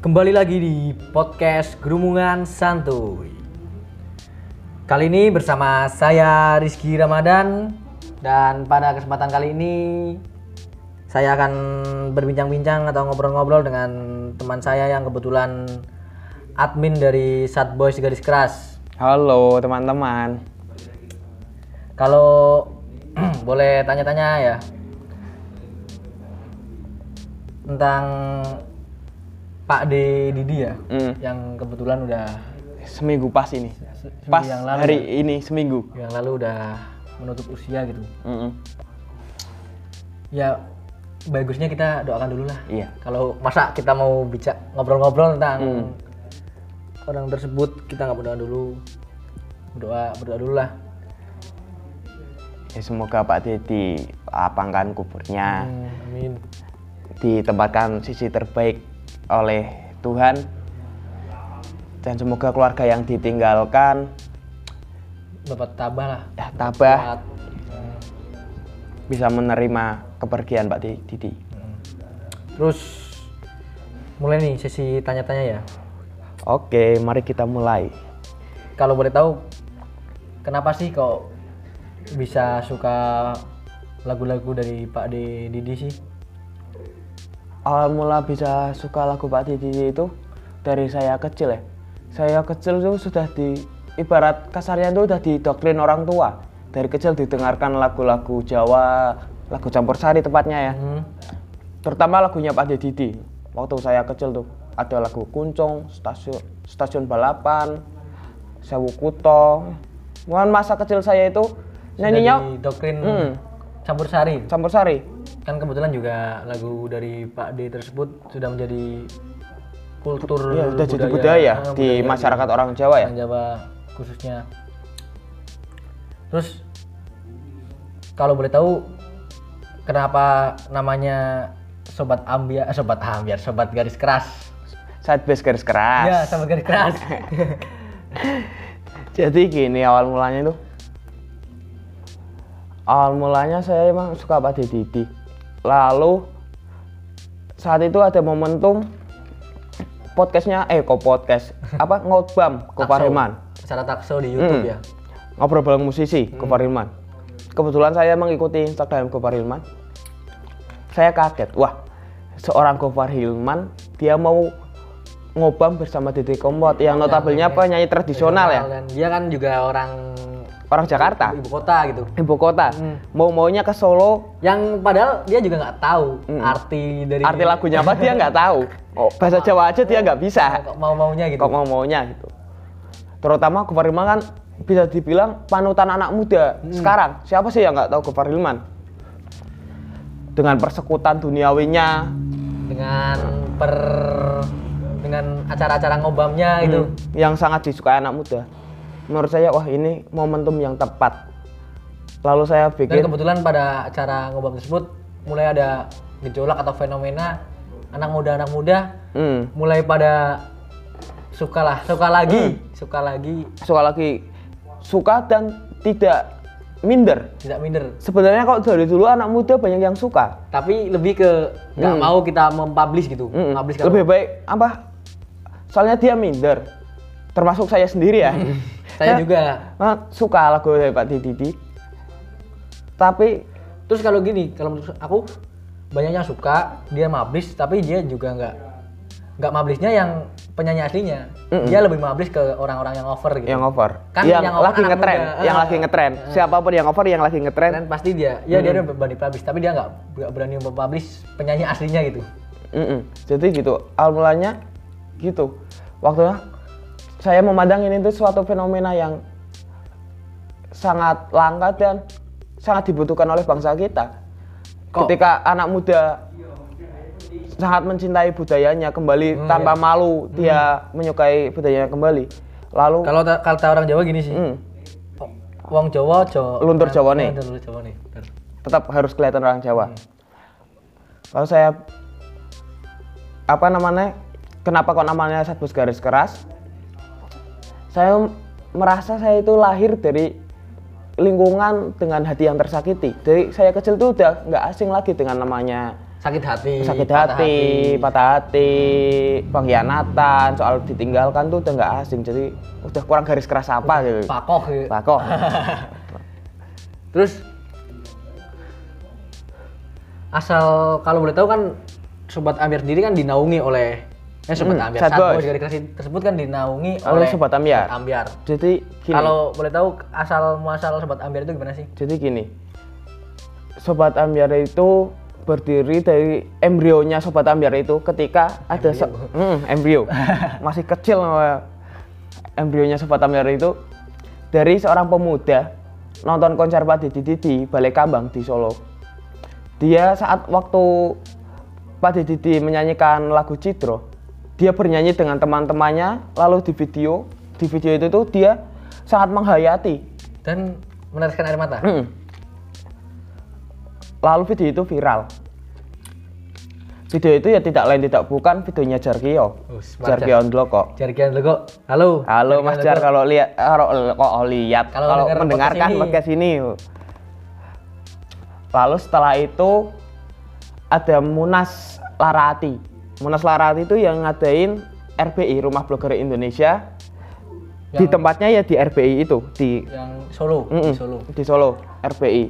Kembali lagi di podcast Gerumungan Santuy. Kali ini bersama saya Rizky Ramadan dan pada kesempatan kali ini saya akan berbincang-bincang atau ngobrol-ngobrol dengan teman saya yang kebetulan admin dari Sat Boys Garis Keras. Halo teman-teman. Kalau boleh tanya-tanya ya tentang Pak D Didi ya, Hmm, yang kebetulan udah seminggu pas ini. se- seminggu Pas yang lalu hari ya, ini seminggu. yang lalu udah menutup usia gitu. Mm-mm. Ya bagusnya kita doakan dulu lah. Iya. Kalau masa kita mau bicara ngobrol-ngobrol tentang Hmm. orang tersebut kita nggak berdoa dulu. Berdoa berdoa dulu lah. Ya, semoga Pak Dedi lapangkan kuburnya, Hmm, amin. ditempatkan sisi terbaik oleh Tuhan, dan semoga keluarga yang ditinggalkan Dapat tabah lah. ya tabah. Hmm. bisa menerima kepergian Pak Didi. Terus mulai nih sesi tanya-tanya ya. Oke, mari kita mulai. Kalau boleh tahu kenapa sih kok bisa suka lagu-lagu dari Pak D Didi sih? Awal mula bisa suka lagu Pak Didi itu dari saya kecil ya. Saya kecil tuh sudah di ibarat kasarnya itu udah didoktrin orang tua. Dari kecil didengarkan lagu-lagu Jawa, lagu campur sari tepatnya ya. Hmm. Terutama lagunya Pak Didi. Waktu saya kecil tuh ada lagu Kuncung, stasiun stasiun balapan, Sewu Kuto. Mungkin masa kecil saya itu nyanyinya doktrin Hmm. Campur sari. campur sari. Kan kebetulan juga lagu dari Pak D tersebut sudah menjadi kultur Ya, udah jadi budaya ah, di budaya masyarakat orang Jawa ya. orang Jawa khususnya. Terus kalau boleh tahu kenapa namanya sobat ambiar, eh, sobat ambiar, sobat garis keras? Side bass garis keras. Ya, sobat garis keras. Jadi gini awal mulanya itu. Awal mulanya saya emang suka Pak Didi. Lalu saat itu ada momentum podcastnya eh kok podcast? Apa? Ngobam ke Takso. Parleman Secara takso di YouTube Hmm. ya. ngobrol bareng musisi ke Parleman kebetulan saya mengikuti Instagram Gopar Hilman saya kaget wah seorang Gopar Hilman dia mau ngobam bersama Didi Kompot yang notabelnya penyanyi tradisional ya? Dan dia kan juga orang orang Jakarta ibu kota gitu. ibu kota Hmm. mau maunya ke Solo Yang padahal dia juga nggak tahu Hmm. arti dari arti lagunya apa dia nggak tahu oh, bahasa Jawa aja dia nggak bisa kok mau maunya gitu. kok mau maunya gitu terutama Gopar Hilman kan bisa dibilang panutan anak muda Hmm. sekarang siapa sih yang nggak tahu Gopar Hilman dengan persekutan duniawinya dengan per dengan acara-acara ngobamnya gitu. hmm, yang sangat disukai anak muda menurut saya wah ini momentum yang tepat. Lalu saya Dan bikin kebetulan pada acara ngobam tersebut mulai ada gejolak atau fenomena anak muda anak muda hmm, mulai pada suka lah suka lagi Hmm. suka lagi. Suka lagi. Suka dan tidak minder. Tidak minder. Sebenarnya kalau dari dulu anak muda banyak yang suka. Tapi lebih ke nggak Hmm. mau kita mempublish gitu publish kalau- lebih baik apa? Soalnya dia minder. Termasuk saya sendiri ya saya juga. Nah, suka lagu dari Pak Didi. Tapi terus kalau gini kalau menurut aku banyak yang suka dia publish tapi dia juga nggak nggak publishnya yang penyanyi aslinya. Mm-mm. dia lebih publish ke orang-orang yang over gitu. Yang over. Kan yang, yang lagi ngetren yang Ah. lagi ngetren siapa pun yang over yang lagi ngetren dan pasti dia. Ya dia udah berani publish tapi dia nggak berani mempublish penyanyi aslinya gitu. Mm-mm. jadi gitu awal mulanya gitu. Waktunya saya memandang ini tuh suatu fenomena yang sangat langka dan sangat dibutuhkan oleh bangsa kita Kok? ketika anak muda sangat mencintai budayanya kembali Hmm, tanpa iya. malu dia menyukai budayanya kembali lalu kalau ta- kata orang Jawa gini sih mm, Wong Jawa Jawa Luntur Jawa nih. Luntur Jawa nih tetap harus kelihatan orang Jawa Hmm. lalu saya apa namanya kenapa kok namanya Satbus Garis Keras saya merasa saya itu lahir dari lingkungan dengan hati yang tersakiti. Jadi saya kecil tuh udah nggak asing lagi dengan namanya sakit hati sakit patah hati, patah hati, pengkhianatan, soal ditinggalkan tuh udah nggak asing. Jadi udah kurang garis keras apa gitu. pakoh gitu. Pakoh. terus asal kalau boleh tahu kan sobat Amir sendiri kan dinaungi oleh eh sobat Hmm, Amir Sad Boys. Tersebut kan dinaungi Oleh oleh Sobat Ambyar. Ambiar. Jadi gini. Kalau boleh tahu asal muasal sobat Ambiar itu gimana sih? Jadi gini, Sobat Ambiar itu berdiri dari embrionya Sobat Ambiar itu ketika ada se- Hmm, embrio masih kecil embrionya Sobat Ambiar itu dari seorang pemuda nonton konser Pak Didi di Balai Kambang di Solo. Dia saat waktu Pak Didi menyanyikan lagu Citro, dia bernyanyi dengan teman-temannya, lalu di video di video itu tuh dia sangat menghayati Dan meneteskan air mata. Mm. Lalu video itu viral. Video itu ya tidak lain tidak bukan videonya Jarkio. Us, Mas Jarkio Ondloko. Jarikan logo. Halo. Halo Mas Jar kalau lihat kalau lihat Kalau kalau dengar mendengarkan podcast ini. Lalu setelah itu ada Munas Larati. Munas Larati itu yang ngadain RBI Rumah Blogger Indonesia. Di Yang- tempatnya ya di RBI itu di yang Solo, Mm-mm, di Solo. Di Solo, RBI.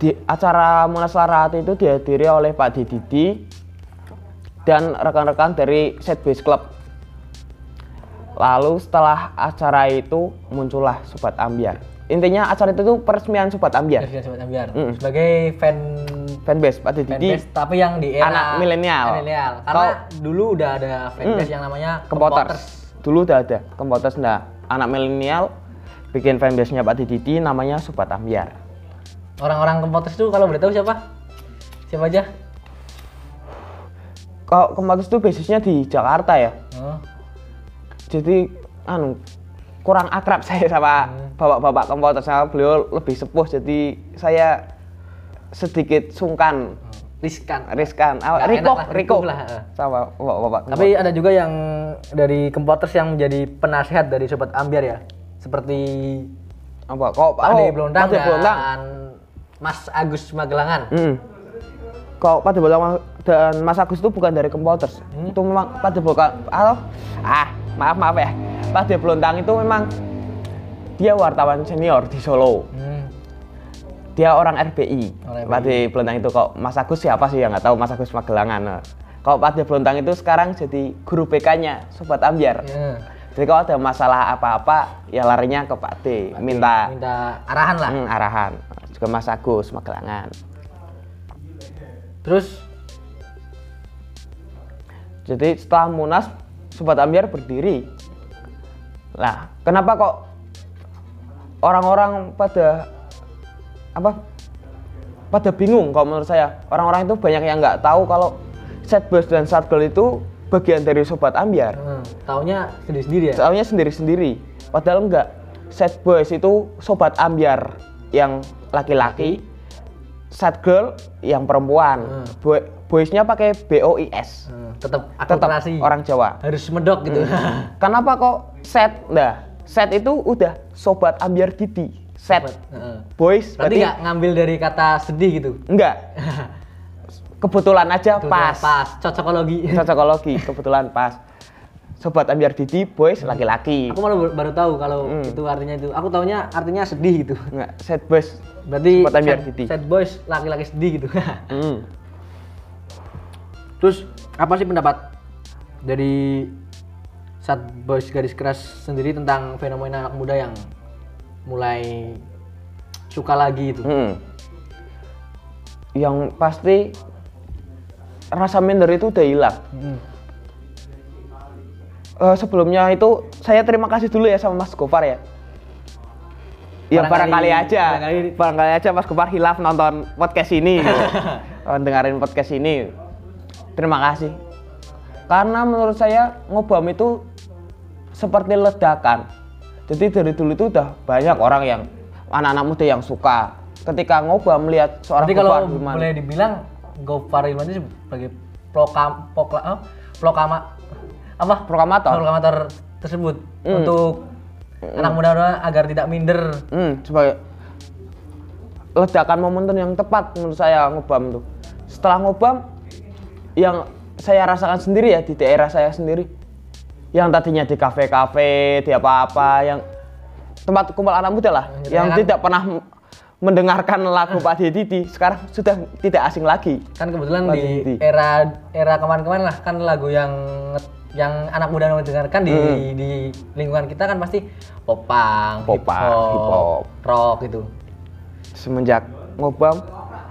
Di acara Munas Larat itu dihadiri oleh Pak Didi dan rekan-rekan dari Set Base Club. Lalu setelah acara itu muncullah Sobat Ambiar. Intinya acara itu tuh peresmian Sobat Ambiar. Jarikan sobat Ambiar. Mm. Sebagai fan Fanbase Pak Didi. fanbase tapi yang di era Anak milenial. milenial. Karena dulu udah ada fanbase yang namanya Kempoters. Dulu udah ada Kempoters. Nah, anak milenial bikin fanbase-nya Pak Didi namanya Sobat Ambiar. Orang-orang Kempoters itu kalau boleh tahu siapa? Siapa aja? Kalau Kempoters itu basisnya di Jakarta ya. Oh. jadi anu kurang akrab saya sama bapak-bapak komputer sama beliau lebih sepuh jadi saya sedikit sungkan Riskan. riskan ah, Riko lah, Riko lah, sama bapak-bapak Tapi ada juga yang dari Kempoters yang menjadi penasehat dari sobat Ambiar ya. Seperti apa kok Pak Ade Blondang Pak dan Blondang Mas Agus Magelangan. Hmm. Kok Pak Blondang dan Mas Agus itu bukan dari Computers. Itu memang Pak Ade Blondang. Halo? Ah, maaf maaf ya. Pak Blondang itu memang dia wartawan senior di Solo. Hmm. Dia orang RBI. Orang De Blontang itu kok Mas Agus siapa sih yang nggak tahu Mas Agus Magelangan. Nah, Kalau Pak De Blontang itu sekarang jadi guru BK-nya Sobat Ambiar. Ya. Jadi kalau ada masalah apa-apa ya larinya ke Pak D, minta Minta arahan lah. hmm, arahan. Juga Mas Agus Magelangan. Terus Jadi setelah Munas Sobat Ambiar berdiri. Lah, kenapa kok orang-orang pada apa? Pada bingung kalau menurut saya. Orang-orang itu banyak yang nggak tahu kalau Setbus dan Satgirl itu bagian dari Sobat Ambiar. hmm, taunya sendiri-sendiri ya. Soalnya sendiri-sendiri. Padahal enggak. Sad boys itu sobat ambiar yang laki-laki, sad girl yang perempuan. Hmm. Boy, boysnya pakai B O I S. Hmm, tetap Tetap orang Jawa. harus medok gitu. Kenapa kok set? Nah, set itu udah sobat ambiar Didi. Set Heeh. boys Berarti nggak ngambil dari kata sedih gitu. enggak. Kebetulan aja Tuh, pas. Pas. Cocokologi. Cocokologi kebetulan pas. Sobat ambiar Didi boys laki-laki. Aku malah baru- baru tahu kalau Hmm. itu artinya itu. Aku taunya artinya sedih gitu. Enggak, set boys. Berarti Sobat ambiar sad- Didi. sad boys laki-laki sedih gitu. Hmm. Terus apa sih pendapat dari sad boys garis keras sendiri tentang fenomena anak muda yang mulai suka lagi itu? Hmm. Yang pasti rasa minder itu udah hilang. Hmm. Eh, sebelumnya itu saya terima kasih dulu ya sama Mas Gofar ya. Ya Barangkali- barangkali, aja, barangkali- barangkali, aja Mas Gofar hilaf nonton podcast ini, gitu. Dengerin podcast ini. Terima kasih. Karena menurut saya ngobam itu seperti ledakan. Jadi dari dulu itu udah banyak orang yang anak-anak muda yang suka. Ketika ngobam melihat seorang Berarti kalau Hilman. boleh dibilang Gofar Hilman itu sebagai prokam pokla, eh, prokama apa? Proklamator. Proklamator tersebut untuk anak muda agar tidak minder. Hmm, sebagai ledakan momentum yang tepat menurut saya ngobam tuh. Setelah ngobam yang saya rasakan sendiri ya di daerah saya sendiri yang tadinya di kafe-kafe, di apa-apa yang tempat kumpul anak muda lah Yang yang kan- tidak pernah mendengarkan lagu Pak Deddy sekarang sudah tidak asing lagi. kan kebetulan Pak di Didi. era era kemarin-kemarin lah kan lagu yang yang anak muda mendengarkan di Hmm. di lingkungan kita kan pasti popang, Popang, hip-hop, hip-hop. rock gitu. semenjak ngobam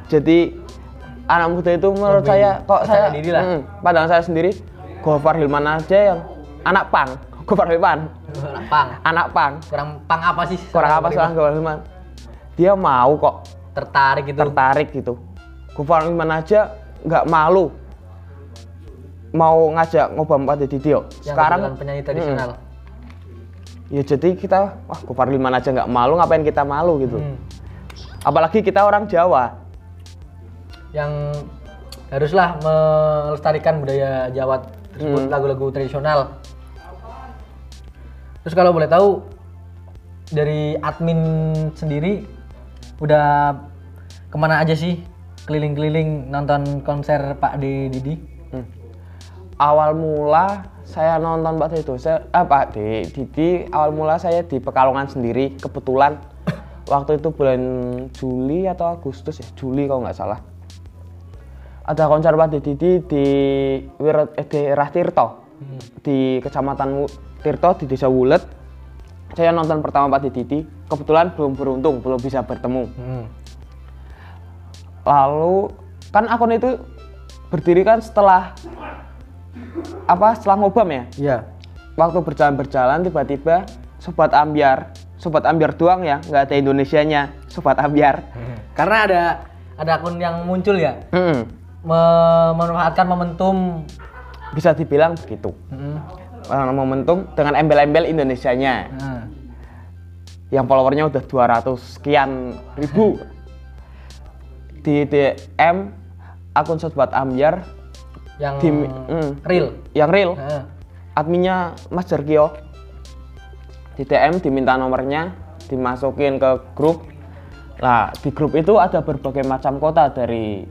jadi anak muda itu menurut Lebih saya kok saya diri lah. Mm, pandangan saya sendiri Gofar Hilman aja yang anak pang Gofar Hilman Anak pang. anak pang Kurang pang apa sih? kurang apa soal Gofar Hilman dia mau kok Tertarik gitu. tertarik gitu Gofar Hilman aja nggak malu mau ngajak ngobam pada Didio sekarang penyanyi tradisional. ya jadi kita wah Gofar Hilman aja nggak malu ngapain kita malu gitu Hmm. apalagi kita orang Jawa Yang haruslah melestarikan budaya Jawa tersebut Hmm. lagu-lagu tradisional. Terus kalau boleh tahu dari admin sendiri udah ke mana aja sih keliling-keliling nonton konser Pak D Didi? Hmm. Awal mula saya nonton Pak itu, saya ah, Pak di Didi awal mula saya di Pekalongan sendiri kebetulan waktu itu bulan Juli atau Agustus ya Juli kalau nggak salah ada konser Pak Didi di Wirot eh, di Tirto di kecamatan Tirto di desa Wulet saya nonton pertama Pak Didi kebetulan belum beruntung belum bisa bertemu Hmm. lalu kan akun itu berdiri kan setelah apa setelah ngobam ya Iya. waktu berjalan-berjalan tiba-tiba sobat ambiar sobat ambiar doang ya nggak ada Indonesianya sobat ambiar Karena ada ada akun yang muncul ya Mm-mm. memanfaatkan momentum bisa dibilang begitu. Hmm. Eh, momentum dengan embel-embel Indonesianya. Nah, yang followernya udah 200 sekian ribu. Di DM akun sobat ambiar. Yang di mm, real. yang real. Nah, adminnya Mas Jarkio di DM diminta nomornya dimasukin ke grup. Lah di grup itu ada berbagai macam kota dari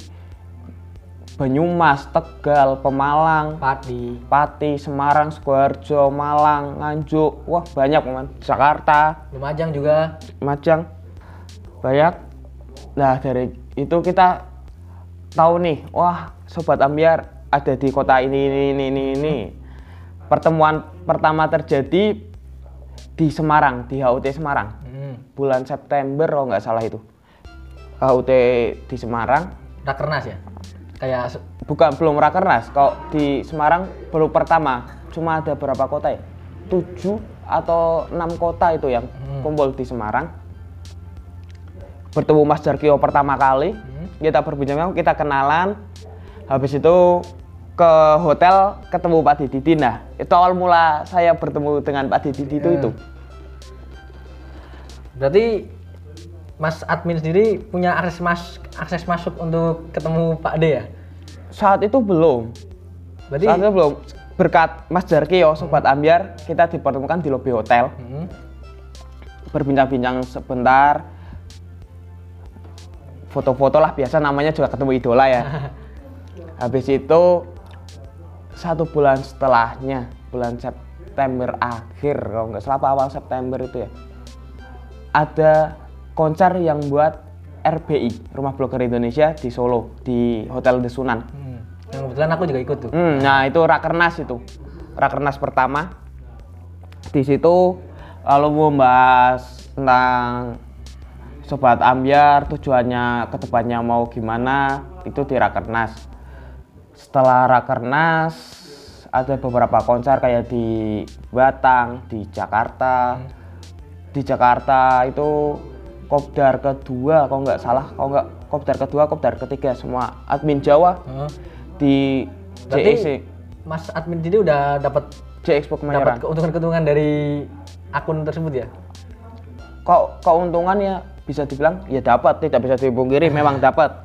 Banyumas, Tegal, Pemalang, Padi. Pati, Semarang, Sukoharjo, Malang, Nganjuk, wah banyak teman. Jakarta, Lumajang juga. Majang, banyak. Nah dari itu kita tahu nih, wah sobat ambiar ada di kota ini ini ini ini. ini. Pertemuan pertama terjadi di Semarang, di HUT Semarang, Hmm. bulan September kalau nggak salah itu. HUT di Semarang, Rakernas ya. Kayak bukan belum rakernas. Kalau di Semarang baru pertama, cuma ada berapa kota ya? Tujuh atau enam kota itu yang Hmm. kumpul di Semarang. Bertemu Mas Jarkio pertama kali, Hmm. kita berbincang, kita kenalan. Habis itu ke hotel ketemu Pak Didi. Nah, itu awal mula saya bertemu dengan Pak Didi itu Ya. itu. berarti Mas admin sendiri punya akses mas akses masuk untuk ketemu Pak D ya. Saat itu belum. Berarti Saat itu belum. Berkat Mas Jarkio, sobat ambiar, kita dipertemukan di lobi hotel. Hmm. berbincang-bincang sebentar foto-foto lah biasa namanya juga ketemu idola ya habis itu satu bulan setelahnya bulan September akhir kalau nggak salah apa awal September itu ya ada konser yang buat RBI Rumah Blogger Indonesia di Solo di Hotel Desunan Hmm. Yang kebetulan aku juga ikut tuh. Hmm, nah itu rakernas itu, rakernas pertama. Di situ lalu membahas tentang sobat ambiar, tujuannya ke depannya mau gimana, itu di rakernas. Setelah rakernas ada beberapa konser kayak di Batang, di Jakarta. Di Jakarta itu kopdar kedua, kalau nggak salah, kalau nggak kopdar kedua, kopdar ketiga semua admin Jawa Heeh. di Berarti JEC Mas admin jadi udah dapat Expo Kemayoran. dapat keuntungan-keuntungan dari akun tersebut ya. Kok keuntungannya bisa dibilang ya dapat, tidak bisa dipungkiri memang dapat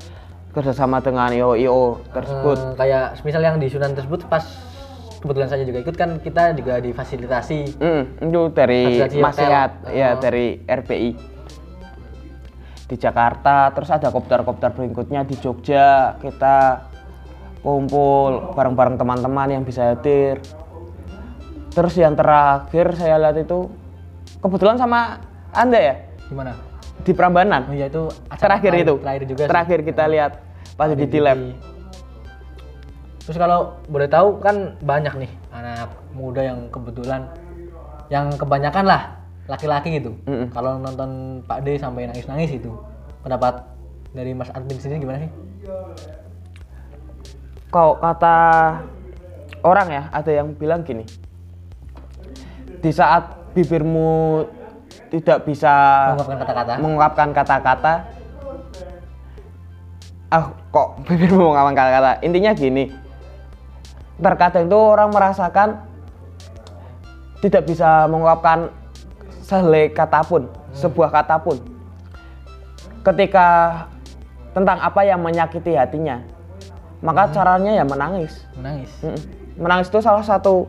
kerjasama dengan IO IO tersebut. Eh, kayak misal yang di Sunan tersebut pas kebetulan saya juga ikut kan kita juga difasilitasi Hmm, itu dari masyarakat ya Oh. dari RPI. Di Jakarta terus ada kopdar-kopdar berikutnya di Jogja. Kita kumpul bareng-bareng teman-teman yang bisa hadir. Terus yang terakhir saya lihat itu kebetulan sama anda ya? Gimana? di Prambanan? Oh iya itu acara terakhir itu. Terakhir juga sih. terakhir kita lihat pas di Di lab Terus kalau boleh tahu kan banyak nih anak muda yang kebetulan yang kebanyakan lah laki-laki gitu. Mm-mm. Kalau nonton Pak D sampai nangis-nangis itu pendapat dari Mas Admin sendiri gimana sih? kalau kata orang ya ada yang bilang gini di saat bibirmu tidak bisa Mengungkapkan kata-kata. mengungkapkan kata-kata ah kok bibirmu mengungkapkan kata-kata intinya gini terkadang itu orang merasakan tidak bisa mengungkapkan sehelai kata pun sebuah kata pun ketika tentang apa yang menyakiti hatinya maka caranya ya menangis Menangis. Mm-mm. menangis itu salah satu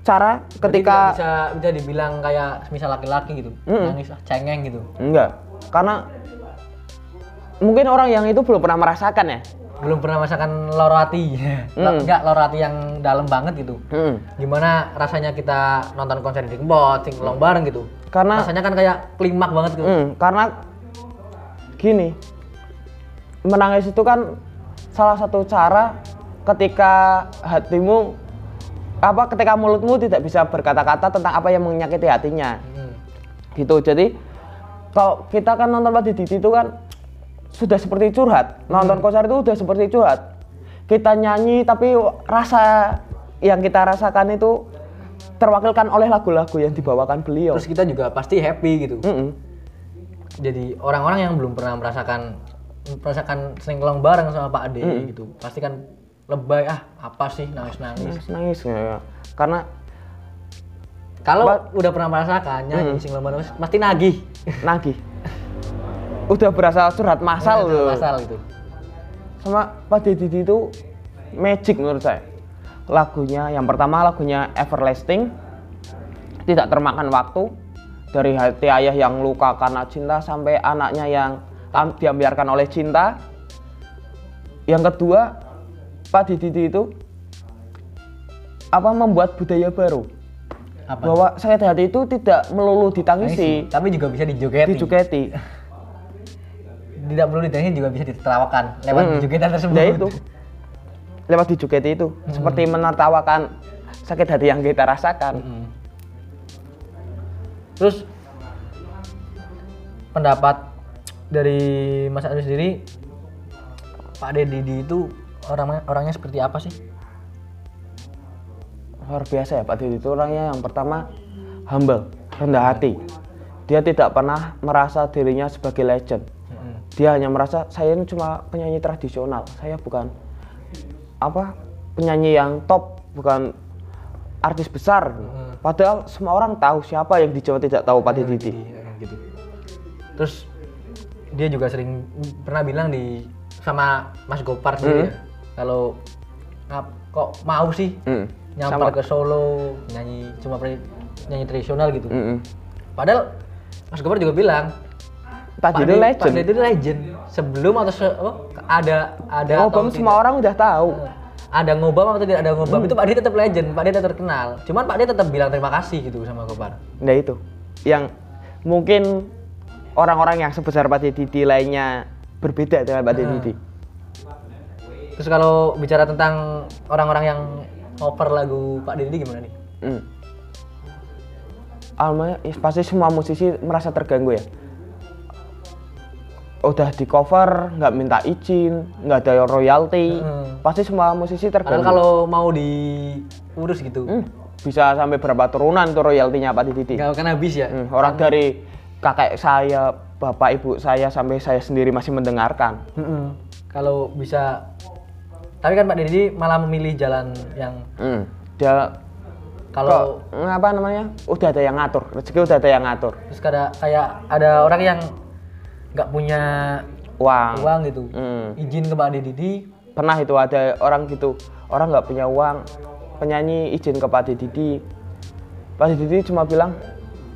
cara ketika bisa bisa dibilang kayak misal laki-laki gitu. Mm-mm. Nangis ah, cengeng gitu. enggak karena mungkin orang yang itu belum pernah merasakan ya Belum pernah merasakan loro hati. Mm. Enggak loro hati yang dalam banget gitu. Mm. Gimana rasanya kita nonton konser di Kembot, singkelong bareng gitu. karena Rasanya kan kayak klimak banget gitu. Mm, karena gini menangis itu kan salah satu cara ketika hatimu apa ketika mulutmu tidak bisa berkata-kata tentang apa yang menyakiti hatinya Hmm. gitu jadi kalau kita kan nonton Pak Didi itu kan sudah seperti curhat nonton konser itu sudah seperti curhat kita nyanyi tapi rasa yang kita rasakan itu terwakilkan oleh lagu-lagu yang dibawakan beliau Terus kita juga pasti happy gitu. Mm-mm. Jadi orang-orang yang belum pernah merasakan merasakan sengkelong bareng sama Pak Ade gitu, pasti kan lebay ah apa sih nangis-nangis. nangis nangis ya. karena Kalau udah pernah merasakan nyanyi singkelong bareng pasti nagih. nagih udah berasa curhat masal loh. Masal gitu. sama Pak Didi itu magic menurut saya. Lagunya yang pertama lagunya Everlasting tidak termakan waktu. Dari hati ayah yang luka karena cinta sampai anaknya yang am- diambiarkan oleh cinta. Yang kedua Pak Didi itu apa membuat budaya baru. Apa? bahwa sakit hati itu tidak melulu ditangisi. Nangis, tapi juga bisa dijogeti. dijuketi Tidak perlu ditangisi juga bisa ditertawakan lewat Mm. jogetan tersebut. Ya itu. Lewat dijuketi itu. Seperti menertawakan sakit hati yang kita rasakan. Mm. Terus pendapat dari Mas Anu sendiri Pak Deddy itu orang orangnya seperti apa sih? Luar biasa ya Pak Didi itu orangnya yang pertama humble, rendah hati. Dia tidak pernah merasa dirinya sebagai legend. Dia hanya merasa saya ini cuma penyanyi tradisional. Saya bukan apa penyanyi yang top, bukan artis besar. Padahal semua orang tahu siapa yang di Jawa tidak tahu Pak Didi. Iya, gitu. Terus dia juga sering pernah bilang di sama Mas Gopar sendiri ya, kalau kok mau sih Mm. nyamper ke Solo nyanyi cuma nyanyi tradisional gitu. Mm-mm. Padahal Mas Gopar juga bilang Pak Didi- legend. Pak legend. Sebelum atau se- apa, ada ada Ngobam semua orang udah tahu. tidak, ada ngobam atau tidak ada ngobam Hmm. itu Pak Didi tetap legend, Pak Didi tetap terkenal. Cuman Pak Didi tetap bilang terima kasih gitu sama Gopar. Nah itu yang mungkin orang-orang yang sebesar Pak Didi lainnya berbeda dengan Pak Didi. Terus kalau bicara tentang orang-orang yang cover lagu Pak Didi gimana nih? Hmm. Alma, ya, pasti semua musisi merasa terganggu ya. Udah di cover, nggak minta izin, nggak ada royalti. Hmm. Pasti semua musisi Padahal terganggu. kalau mau diurus gitu, Hmm, bisa sampai berapa turunan tuh royaltinya Pak Didi. nggak akan habis ya. Hmm, orang dari kakek saya, bapak ibu saya sampai saya sendiri masih mendengarkan. Mm-mm. Kalau bisa, tapi kan Pak Didi malah memilih jalan yang Hmm. Dia kalau kok apa namanya? Udah ada yang ngatur, rezeki udah ada yang ngatur. terus kada kayak ada orang yang nggak punya Uang. uang gitu, Hmm. izin ke Pak Didi, Pernah itu ada orang gitu, orang nggak punya uang, penyanyi izin ke Pak Didi. Pak Didi cuma bilang,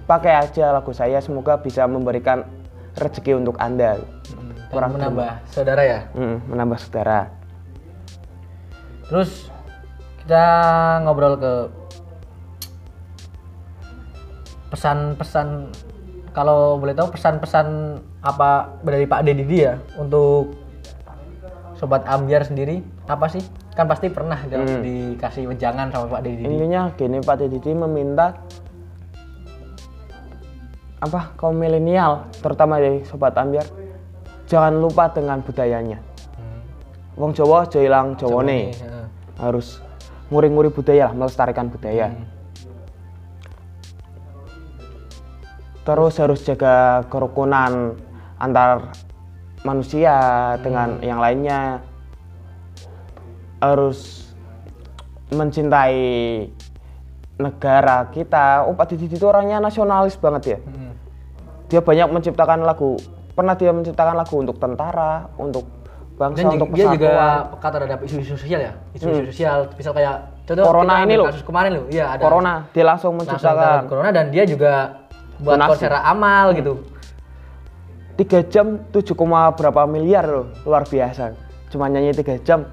pakai aja lagu saya, semoga bisa memberikan rezeki untuk anda. kurang menambah saudara ya. Mm, menambah saudara. Terus kita ngobrol ke pesan-pesan kalau boleh tahu pesan-pesan apa dari Pak Deddy ya untuk sobat ambiar sendiri apa sih? Kan pasti pernah Hmm. dikasih wejangan sama Pak Deddy. Intinya gini Pak Didi meminta apa kaum milenial terutama dari sobat ambiar jangan lupa dengan budayanya. Hmm. Wong Jawa aja ilang Jawane. Heeh. Harus nguri-nguri budaya lah, melestarikan budaya. Hmm. Terus harus jaga kerukunan antar manusia dengan yang lainnya. Harus mencintai negara kita. Oh, Pak Didi itu orangnya nasionalis banget ya. Hmm. Dia banyak menciptakan lagu. Pernah dia menciptakan lagu untuk tentara, untuk bangsa, Dan untuk dia juga peka terhadap isu-isu sosial ya. Isu-isu sosial, misal kayak contoh Corona ini loh. Kasus kemarin loh. Iya, ada. Corona, dia langsung langsung menciptakan dapat corona dan dia juga buat konser amal gitu. 3 jam 7, koma berapa miliar loh luar biasa cuma nyanyi 3 jam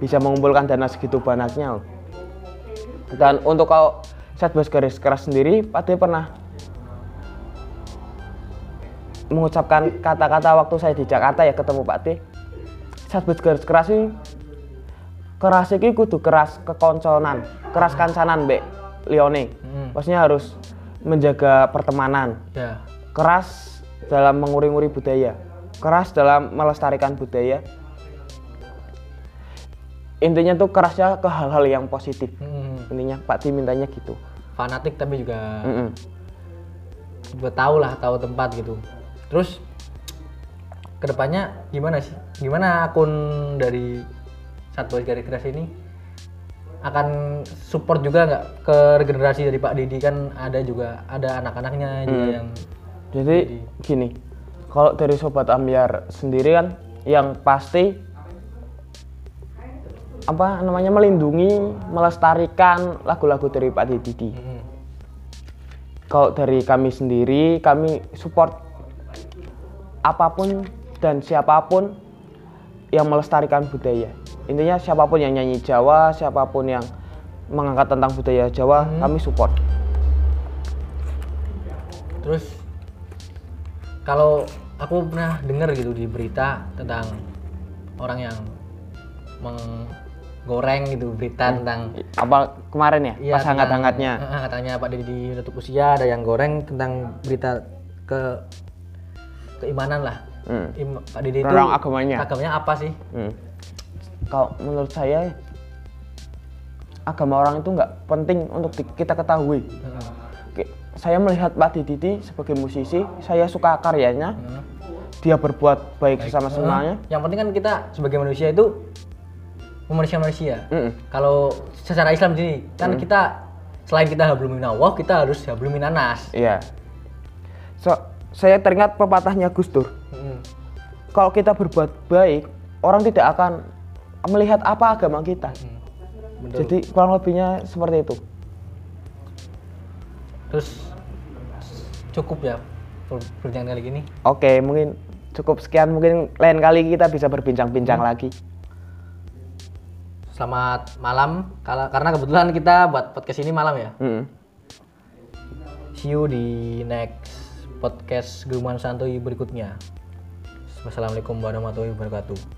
bisa mengumpulkan dana segitu banyaknya loh. dan untuk kau Satgas Garis Keras sendiri Pak pernah mengucapkan kata-kata waktu saya di Jakarta ya ketemu Pak D Satgas Garis Keras ini keras iki kudu keras kekonconan keras kancanan Mbak Lione Hmm. maksudnya harus menjaga pertemanan Ya. keras dalam menguri-nguri budaya, keras dalam melestarikan budaya. Intinya tuh kerasnya ke hal-hal yang positif. Hmm. Intinya Pak Ti mintanya gitu. Fanatik tapi juga Mm-mm. juga tahu lah, tahu tempat gitu. Terus ke depannya gimana sih? Gimana akun dari Satgas Garis Keras ini akan support juga nggak ke regenerasi dari Pak Didi kan ada juga ada anak-anaknya juga yang Jadi gini, kalau dari Sobat Ambiar sendiri kan yang pasti apa namanya melindungi, melestarikan lagu-lagu dari Pak Didi. Hmm. Kalau dari kami sendiri, kami support apa pun dan siapa pun yang melestarikan budaya. Intinya siapa pun yang nyanyi Jawa, siapa pun yang mengangkat tentang budaya Jawa, kami support. Terus kalau aku pernah dengar gitu di berita tentang orang yang menggoreng gitu berita tentang Apa kemarin ya? Iya, pas hangat-hangatnya. hangat-hangatnya Pak Deddy menutup usia ada yang goreng tentang berita ke keimanan lah. Hmm. Im- Pak Deddy itu agamanya. agamanya apa sih? Hmm. Kalau menurut saya agama orang itu nggak penting untuk kita ketahui. Heeh. Saya melihat Pak Didi sebagai musisi, saya suka karyanya. Dia berbuat baik sesama semuanya. Yang penting kan kita sebagai manusia itu manusia manusia. Mm-mm. Kalau secara Islam sini kan Hmm. kita selain kita hablumin Allah, kita harus hablumin anas. Iya. So, saya teringat pepatahnya Gus Dur. Heeh. Kalau kita berbuat baik, orang tidak akan melihat apa agama kita. Betul. Jadi kurang lebihnya seperti itu. Terus cukup ya per- perbincangan kali ini. Oke, mungkin cukup sekian. Mungkin lain kali kita bisa berbincang-bincang lagi. Selamat malam karena kebetulan kita buat podcast ini malam ya. Mm. See you di next podcast Geruman Santuy berikutnya. Wassalamualaikum warahmatullahi wabarakatuh.